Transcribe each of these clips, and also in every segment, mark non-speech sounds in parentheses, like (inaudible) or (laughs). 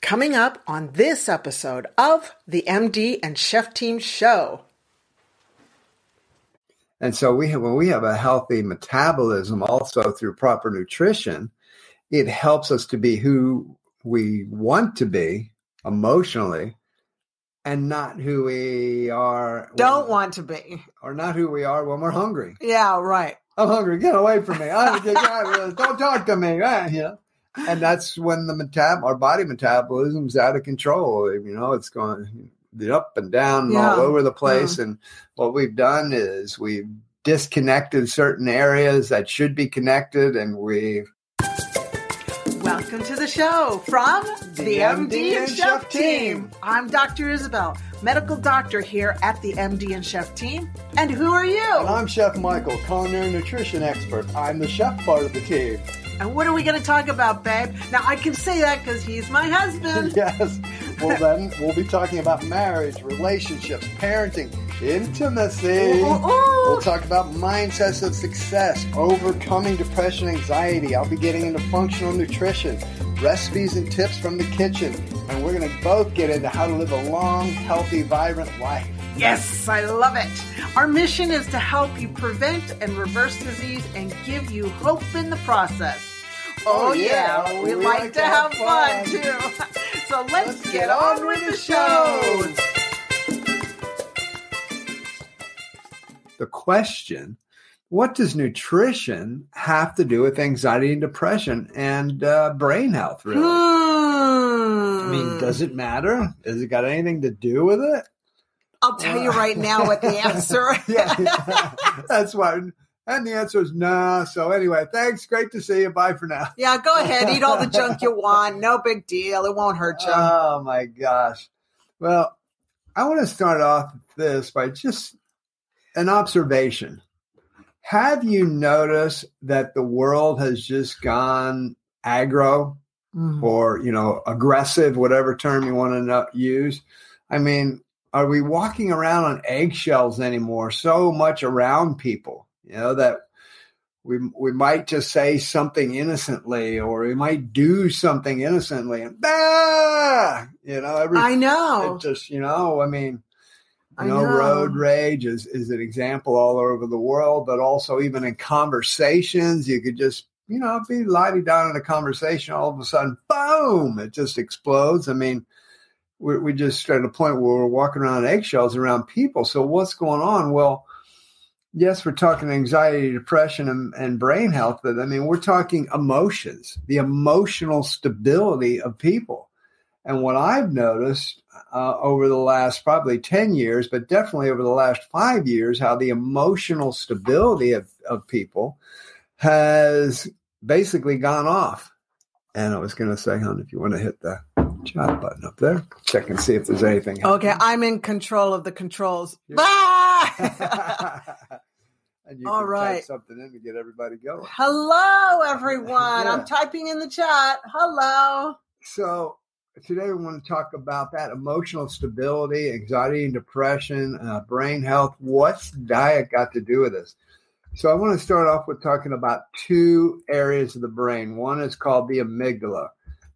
Coming up on this episode of the MD and Chef Team Show. And so we have when we have a healthy metabolism also through proper nutrition, it helps us to be who we want to be emotionally and not who we are Don't want to be. or not who we are when we're hungry. Yeah, right. I'm hungry. Get away from me. I, don't talk to me. Ah, you know? And that's when the metab our body metabolism's out of control. You know, it's going up and down and all over the place. Hmm. And what we've done is we've disconnected certain areas that should be connected, and we've Welcome to the show from the, MD and Chef Team. I'm Dr. Isabel, medical doctor here at the MD and Chef Team. And who are you? And I'm Chef Michael, culinary nutrition expert. I'm the chef part of the team. And what are we going to talk about, babe? Now, I can say that because he's my husband. (laughs) yes. Well, then we'll be talking about marriage, relationships, parenting, intimacy. Ooh, ooh, ooh. We'll talk about mindsets of success, overcoming depression, anxiety. I'll be getting into functional nutrition, recipes and tips from the kitchen. And we're going to both get into how to live a long, healthy, vibrant life. Yes, I love it. Our mission is to help you prevent and reverse disease and give you hope in the process. Oh, Oh, yeah, yeah, we, like, to have fun, too. (laughs) so let's, get, on with the show. the question what does nutrition have to do with anxiety and depression and uh, brain health really i Hmm. mean does it matter has it got anything to do with it I'll tell you right now what the (laughs) answer. yeah (laughs) that's why and the answer is no so anyway thanks. Great to see you. Bye for now. Yeah, go ahead, eat all the junk you (laughs) want. No big deal. It won't hurt you. oh my gosh. Well i want to start off this by just an observation. Have you noticed that the world has just gone aggro Mhm. or you know aggressive whatever term you want to use? I mean are we walking around on eggshells anymore? So much around people you know that we we might just say something innocently or we might do something innocently and ah, you know every I know. it just you know i mean you know, know. road rage is, is an example all over the world, but also even in conversations, you could just, you know, be lighting down in a conversation, all of a sudden, boom, it just explodes. I mean, we, we just at a point where we're walking around eggshells around people. So what's going on? Well, yes, we're talking anxiety, depression, and, and brain health, but I mean, we're talking emotions, the emotional stability of people. And what I've noticed uh, over the last probably 10 years, but definitely over the last five years, how the emotional stability of, of people has basically gone off. And I was going to say, hon, if you want to hit the chat button up there, check and see if there's anything. Okay, I'm in control of the controls. Yeah. Ah! (laughs) (laughs) and you All can right. type something in to get everybody going. Hello, everyone. Yeah. I'm typing in the chat. Hello. So today we want to talk about that emotional stability, anxiety and depression, uh, brain health. What's diet got to do with this? So I want to start off with talking about two areas of the brain. One is called the amygdala.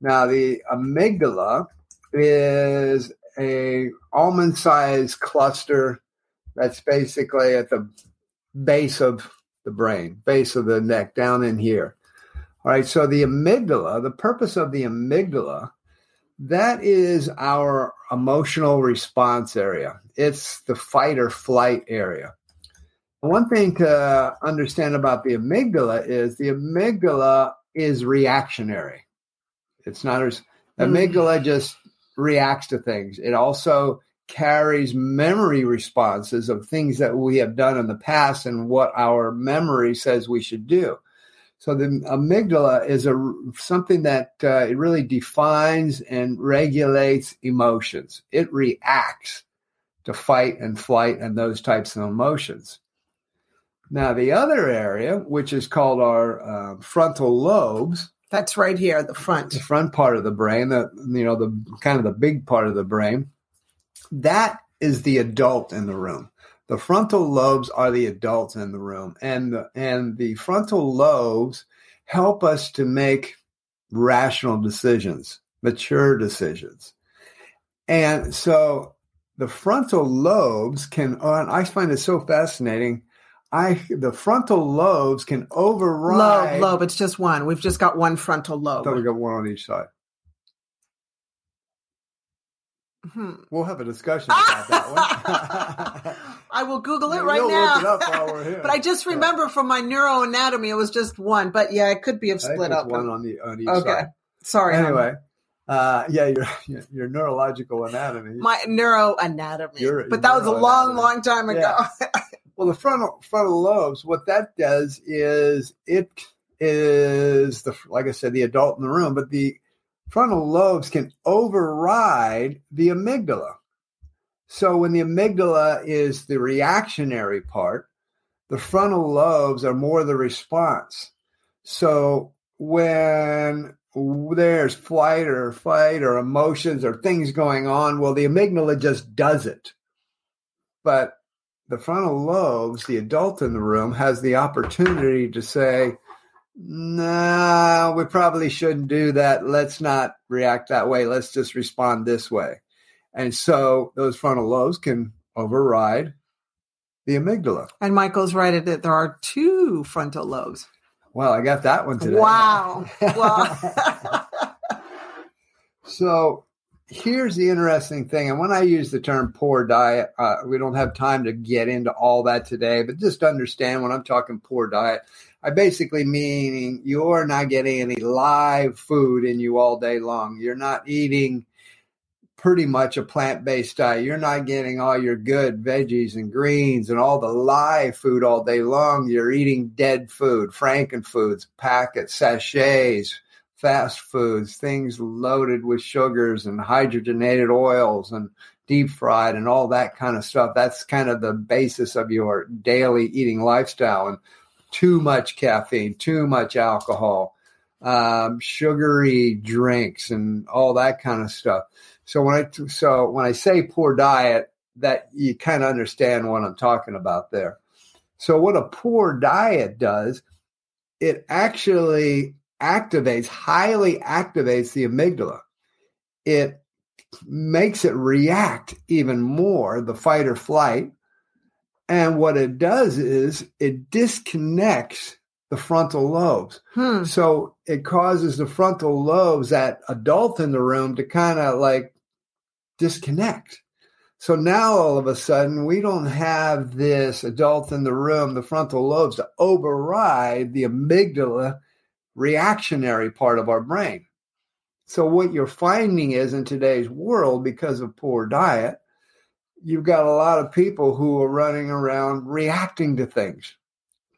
Now the amygdala is a almond-sized cluster that's basically at the base of the brain, base of the neck, down in here. All right, so the amygdala, the purpose of the amygdala, that is our emotional response area. It's the fight or flight area. One thing to understand about the amygdala is the amygdala is reactionary. It's not as Mm. amygdala just reacts to things. It also carries memory responses of things that we have done in the past and what our memory says we should do. So the amygdala is a something that uh, it really defines and regulates emotions. It reacts to fight and flight and those types of emotions. Now the other area, which is called our uh, frontal lobes, That's right here, at the front. the front part of the brain, the you know the kind of the big part of the brain, that is the adult in the room. The frontal lobes are the adults in the room, and the, and the frontal lobes help us to make rational decisions. mature decisions. And so the frontal lobes can, oh, and I find it so fascinating. I the frontal lobes can override. Lobe, lobe. It's just one. We've just got one frontal I thought we lobe. got one on each side. Hmm. We'll have a discussion about that one. (laughs) I will Google it Yeah, right now. it up while we're here. (laughs) but I just Yeah. remember from my neuroanatomy, it was just one. But yeah, it could be a split up. one on the on each Okay. side. Sorry. Anyway, uh, yeah, your your- your neurological anatomy. my neuroanatomy. Your- but that was a long, long time ago. Yeah. Well, the frontal frontal lobes, what that does is it is the like I said, the adult in the room, but the frontal lobes can override the amygdala. So when the amygdala is the reactionary part, the frontal lobes are more the response. So when there's flight or fight or emotions or things going on, well, the amygdala just does it. But the frontal lobes, the adult in the room, has the opportunity to say, no, we probably shouldn't do that. Let's not react that way. Let's just respond this way. And so those frontal lobes can override the amygdala. And Michael's right that there are two frontal lobes. Well, I got that one today. Wow. Well, (laughs) So here's the interesting thing. And when I use the term poor diet, uh, we don't have time to get into all that today, but just understand when I'm talking poor diet, I basically meaning you're not getting any live food in you all day long. You're not eating pretty much a plant based diet. You're not getting all your good veggies and greens and all the live food all day long. You're eating dead food, frankenfoods, packets, sachets, fast foods, things loaded with sugars and hydrogenated oils and deep fried and all that kind of stuff. That's kind of the basis of your daily eating lifestyle. And too much caffeine, too much alcohol, um, sugary drinks, and all that kind of stuff. So when I so when I say poor diet, that you kind of understand what I'm talking about there. So what a poor diet does, it actually activates, highly activates the amygdala. It makes it react even more, the fight or flight. And what it does is it disconnects the frontal lobes. hmm. So it causes the frontal lobes, that adult in the room, to kind of like disconnect. So now all of a sudden, we don't have this adult in the room, the frontal lobes, to override the amygdala reactionary part of our brain. So what you're finding is in today's world, because of poor diet, you've got a lot of people who are running around reacting to things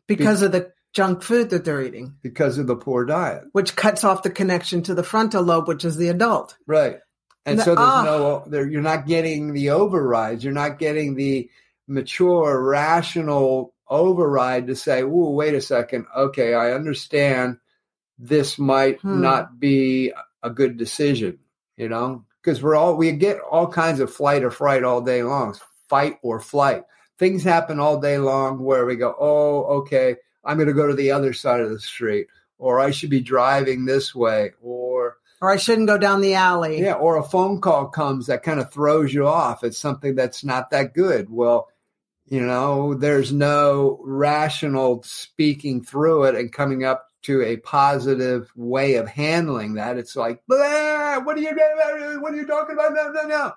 because of the junk food that they're eating, because of the poor diet. which cuts off the connection to the frontal lobe, which is the adult. Right. And The- so there's ah. no there you're not getting the overrides. You're not getting the mature, rational override to say, "Ooh, wait a second. Okay, I understand this might Hmm. not be a good decision." You know, because we're all we get all kinds of flight or fright all day long, fight or flight. Things happen all day long where we go, "Oh, okay, I'm going to go to the other side of the street," or "I should be driving this way," or Or I shouldn't go down the alley. yeah, or a phone call comes that kind of throws you off. It's something that's not that good. Well, you know, there's no rational speaking through it and coming up to a positive way of handling that. It's like, what are you? What are you talking about? No, no, no.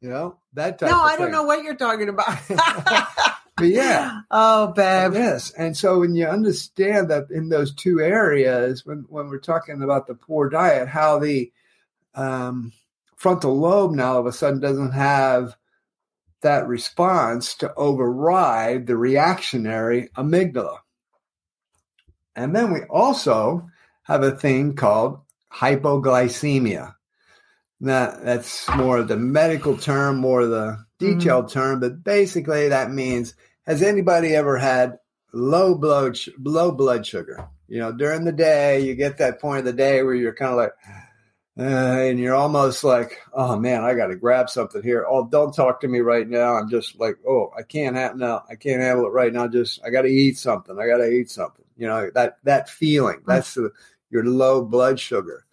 You know, that type No, I don't thing. know what you're talking about. (laughs) But yeah. Oh, babe. Yes. And so when you understand that in those two areas, when, when we're talking about the poor diet, how the um, frontal lobe now all of a sudden doesn't have that response to override the reactionary amygdala. And then we also have a thing called hypoglycemia. Now, that's more of the medical term, more of the detailed term, but basically that means has anybody ever had low blood low blood sugar? You know, during the day, you get that point of the day where you're kind of like, uh, and you're almost like, oh man, I got to grab something here. Oh, don't talk to me right now. I'm just like, oh, I can't have no, I can't handle it right now. Just I got to eat something. I got to eat something. You know that that feeling. That's the, your low blood sugar.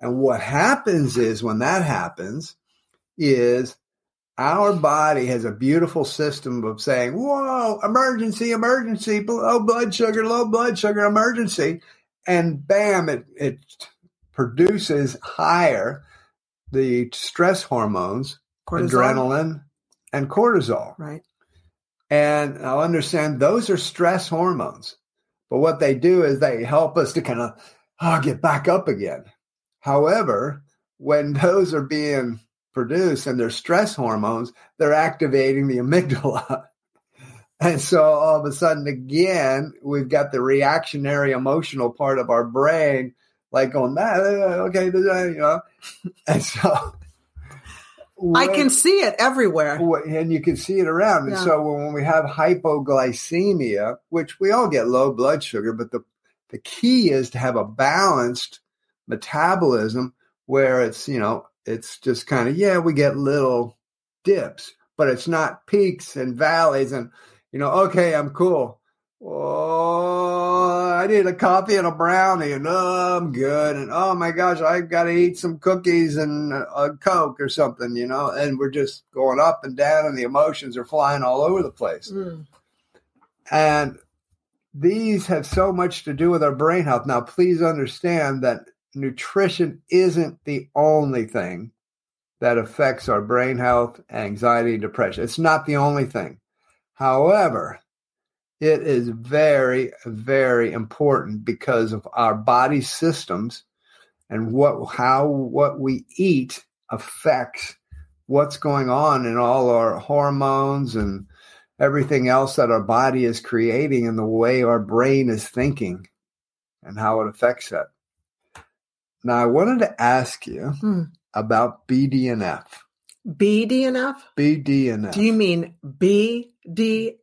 And what happens is when that happens, is our body has a beautiful system of saying, whoa, emergency, emergency, low blood sugar, low blood sugar, emergency. And bam, it, it produces higher the stress hormones, cortisol. adrenaline and cortisol. Right. And I'll understand those are stress hormones. But what they do is they help us to kind of oh, ah, get back up again. However, when (laughs) those are being produced and they're stress hormones, they're activating the (laughs) amygdala. and so all of a sudden, again, we've got the reactionary emotional part of our brain like on that, okay, uh, you know. (laughs) And so I can see it everywhere. And you can see it around. Yeah. And so when we have hypoglycemia, which we all get low blood sugar, but the, the key is to have a balanced metabolism where it's, you know, it's just kind of, yeah, we get little dips, but it's not peaks and valleys and, you know, okay, I'm cool. Oh, I need a coffee and a brownie, and oh, I'm good. And oh my gosh, I've got to eat some cookies and a Coke or something, you know. And we're just going up and down, and the emotions are flying all over the place. Mm. And these have so much to do with our brain health. Now, please understand that nutrition isn't the only thing that affects our brain health, anxiety, depression. It's not the only thing. However, it is very, very important because of our body systems and what how what we eat affects what's going on in all our hormones and everything else that our body is creating and the way our brain is thinking and how it affects that. Now, I wanted to ask you hmm. about BDNF. BDNF? BDNF. Do you mean BDNF?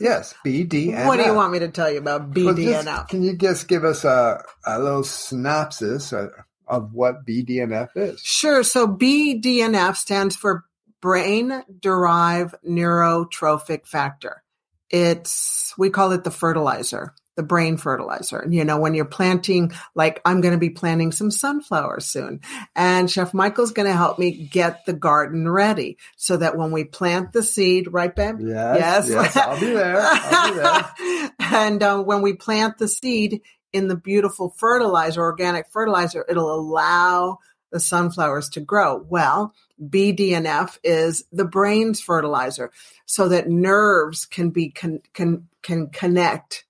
Yes, BDNF. What do you want me to tell you about BDNF? Well, can you just give us a, a little synopsis of, of what BDNF is? Sure. So BDNF stands for brain derived neurotrophic factor. It's, we call it the fertilizer the brain fertilizer. You know, when you're planting, like I'm going to be planting some sunflowers soon and Chef Michael's going to help me get the garden ready so that when we plant the seed, right, babe? Yes. Yes. yes I'll be there. I'll be there. (laughs) and uh, when we plant the seed in the beautiful fertilizer, organic fertilizer, it'll allow the sunflowers to grow. Well, BDNF is the brain's fertilizer so that nerves can be, can, can, can connect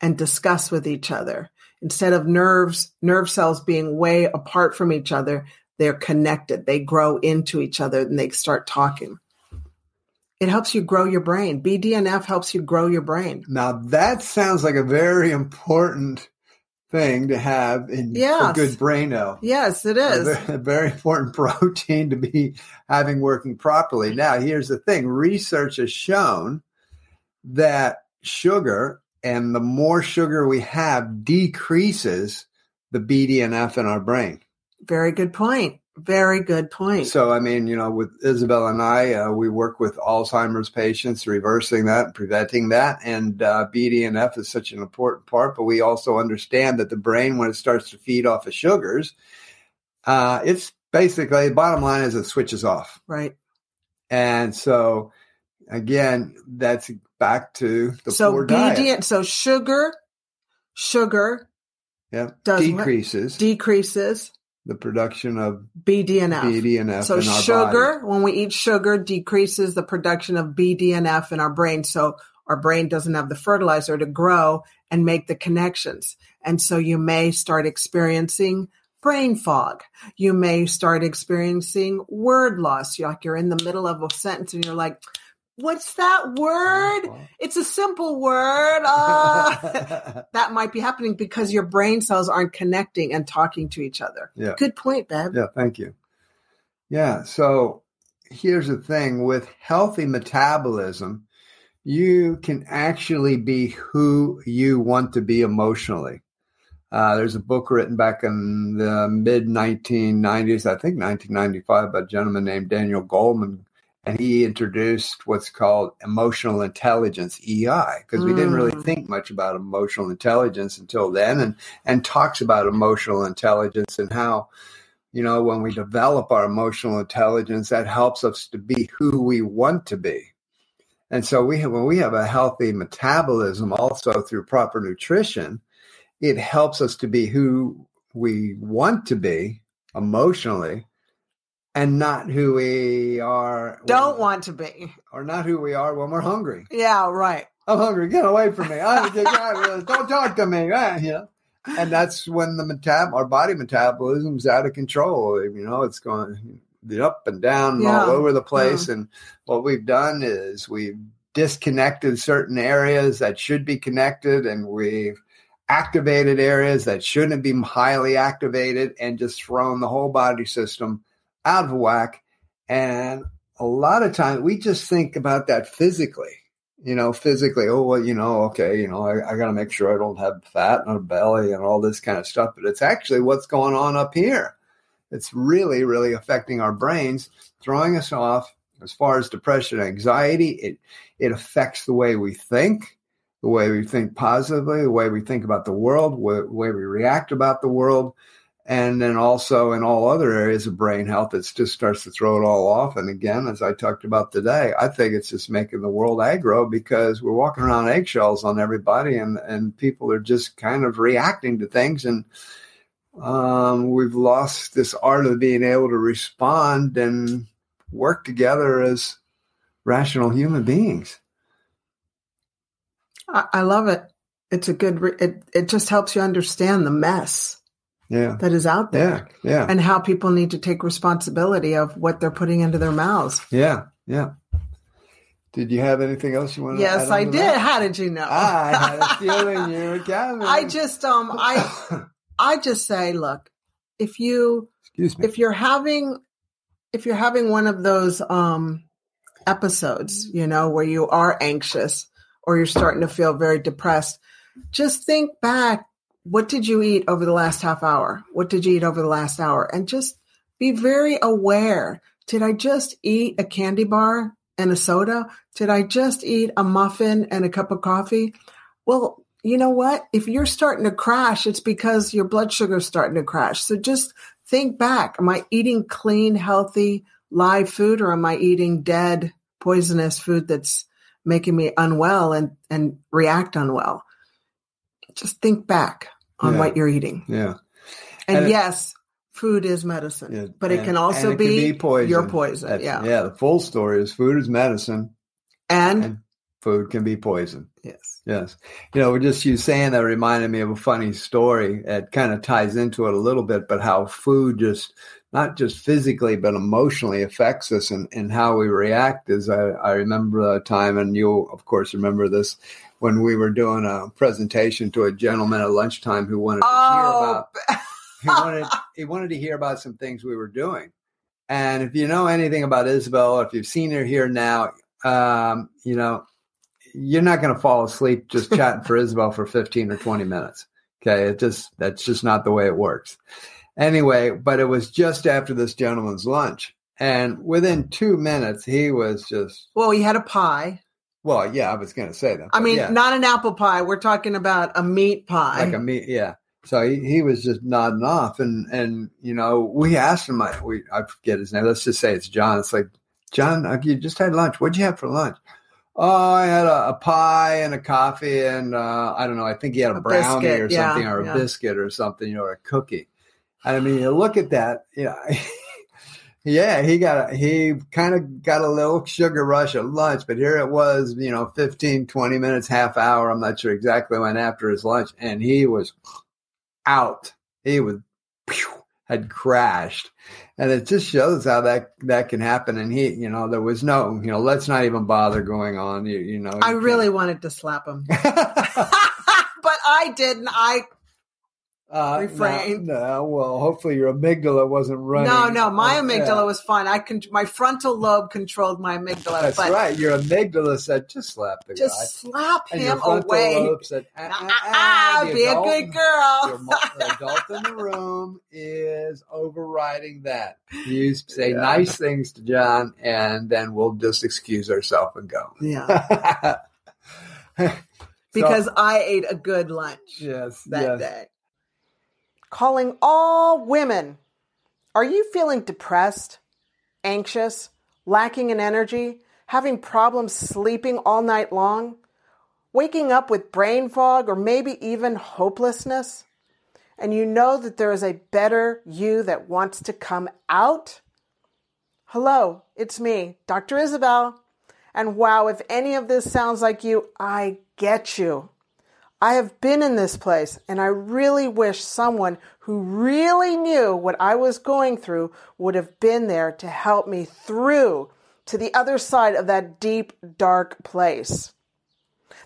and discuss with each other. Instead of nerves, nerve cells being way apart from each other, they're connected. They grow into each other and they start talking. It helps you grow your brain. BDNF helps you grow your brain. Now that sounds like a very important thing to have in yes. good brain health. Yes, it is. A a very, important (laughs) protein to be having working properly. Now, here's the thing research has shown that sugar and the more sugar we have decreases the BDNF in our brain. Very good point. Very good point. So, I mean, you know, with Isabel and I, uh, we work with Alzheimer's patients, reversing that, preventing that. And uh, BDNF is such an important part. But we also understand that the brain, when it starts to feed off of sugars, uh, it's basically, bottom line is it switches off. Right. And so, again, that's back to the so poor diet. So sugar, sugar, yeah, decreases decreases the production of BDNF. BDNF. So sugar, body. when we eat sugar, decreases the production of BDNF in our brain. So our brain doesn't have the fertilizer to grow and make the connections. And so you may start experiencing brain fog. You may start experiencing word loss. You're like you're in the middle of a sentence and you're like, what's that word? It's a simple word. Uh, (laughs) that might be happening because your brain cells aren't connecting and talking to each other. Yeah. Good point, Ben. Yeah, thank you. Yeah. So here's the thing with healthy metabolism, you can actually be who you want to be emotionally. Uh, there's a book written back in the mid 1990s, I think 1995, by a gentleman named Daniel Goleman and he introduced what's called emotional intelligence EI because we didn't really Mm. think much about emotional intelligence until then and and talks about emotional intelligence and how you know when we develop our emotional intelligence that helps us to be who we want to be and so we have when we have a healthy metabolism also through proper nutrition it helps us to be who we want to be emotionally and not who we are Don't want to be. or not who we are when we're hungry. Yeah, right. I'm hungry. Get away from me. Don't talk to me. You know, and that's when the metab our body metabolism's out of control. You know, it's going the up and down and all over the hmm. place. And what we've done is we've disconnected certain areas that should be connected, and we've activated areas that shouldn't be highly activated, and just thrown the whole body system out of whack. And a lot of times we just think about that physically you know, physically, oh, well, you know, okay, you know, I, I got to make sure I don't have fat in a belly and all this kind of stuff. But it's actually what's going on up here. It's really, really affecting our brains, throwing us off. As far as depression, anxiety, it it affects the way we think, the way we think positively, the way we think about the world, the way we react about the world, and then also in all other areas of brain health, it just starts to throw it all off. And again, as I talked about today, I think it's just making the world aggro because we're walking around eggshells on everybody, and and people are just kind of reacting to things, and um, we've lost this art of being able to respond and work together as rational human beings. I, I love it. It's a good. Re- it it just helps you understand the mess Yeah, that is out there yeah, yeah, and how people need to take responsibility of what they're putting into their mouths. yeah, yeah. Did you have anything else you wanted? to Yes, I did. that? How did you know? I had a (laughs) feeling you were coming. I just um I (coughs) I just say, look, if you excuse me. if you're having if you're having one of those um episodes, you know, where you are anxious or you're starting to feel very depressed, just think back what did you eat over the last half hour? What did you eat over the last hour? And just be very aware. Did I just eat a candy bar and a soda? Did I just eat a muffin and a cup of coffee? Well, you know what? If you're starting to crash, it's because your blood sugar's starting to crash. So just think back. Am I eating clean, healthy, live food or am I eating dead, poisonous food that's making me unwell and, and react unwell? Just think back on Yeah. what you're eating. yeah, And, And it- yes, food is medicine, yeah. but it And- can also it can be, poison. your poison. That's- yeah. yeah. The full story is food is medicine, And, and food can be poison. yes. Yes. You know, just you saying that reminded me of a funny story. It kind of ties into it a little bit, but how food just, not just physically, but emotionally affects us and, and how we react is I, I remember a time, and you'll, of course, remember this when we were doing a presentation to a gentleman at lunchtime who wanted to hear Oh, about (laughs) he wanted he wanted to hear about some things we were doing. And if you know anything about Isabel, if you've seen her here now, um, you know, you're not going to fall asleep just (laughs) chatting for Isabel for 15 or 20 minutes. Okay. It just, that's just not the way it works. Anyway, but it was just after this gentleman's lunch. And within two minutes, he was just, well, he had a pie. Well, yeah, I was going to say that. I mean, yeah. not an apple pie. We're talking about a meat pie. like a meat yeah so he, he was just nodding off and and you know we asked him I, we i forget his name let's just say it's john it's like john you just had lunch what'd you have for lunch oh i had a, a pie and a coffee and uh, i don't know i think he had a, A brownie biscuit, or yeah, something or a yeah. biscuit or something you know or a cookie and i mean you look at that you know (laughs) Yeah, he got a, he kind of got a little sugar rush at lunch, but here it was, you know, 15, 20 minutes, half hour. I'm not sure exactly when after his lunch, and he was out. He was phew, had crashed, and it just shows how that that can happen. And he, you know, there was no, you know, let's not even bother going on. You, you know, I you really wanted to slap him, (laughs) (laughs) but I didn't. I Uh, refrain. No, no, well, hopefully your amygdala wasn't running. No, no, my amygdala was fine. I con- my frontal lobe controlled my amygdala. That's right. Your amygdala said, "Just slap the guy," Just slap and your him frontal away. lobe said, "Ah, Ah, ah, ah, be a good girl. The adult in the room is overriding that. You say Yeah. nice things to John, and then we'll just excuse ourselves and go. Yeah, (laughs) because I ate a good lunch yes, that yes. day. Calling all women. Are you feeling depressed, anxious, lacking in energy, having problems sleeping all night long, waking up with brain fog, or maybe even hopelessness? And you know that there is a better you that wants to come out? Hello, it's me, Dr. Isabel. And wow, if any of this sounds like you, I get you. I have been in this place and I really wish someone who really knew what I was going through would have been there to help me through to the other side of that deep, dark place.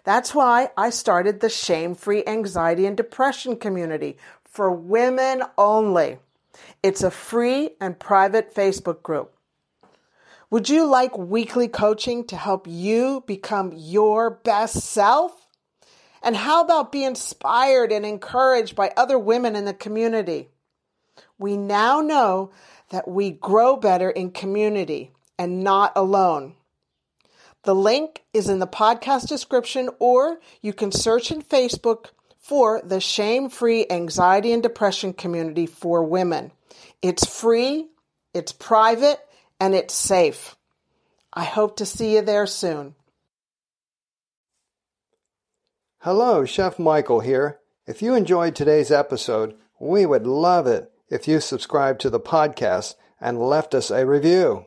That's why I started the Shame Free Anxiety and Depression community for women only. It's a free and private Facebook group. Would you like weekly coaching to help you become your best self? And how about be inspired and encouraged by other women in the community? We now know that we grow better in community and not alone. The link is in the podcast description, or you can search in Facebook for the Shame Free Anxiety and Depression Community for Women. It's free, it's private, and it's safe. I hope to see you there soon. Hello, Chef Michael here. If you enjoyed today's episode, we would love it if you subscribed to the podcast and left us a review.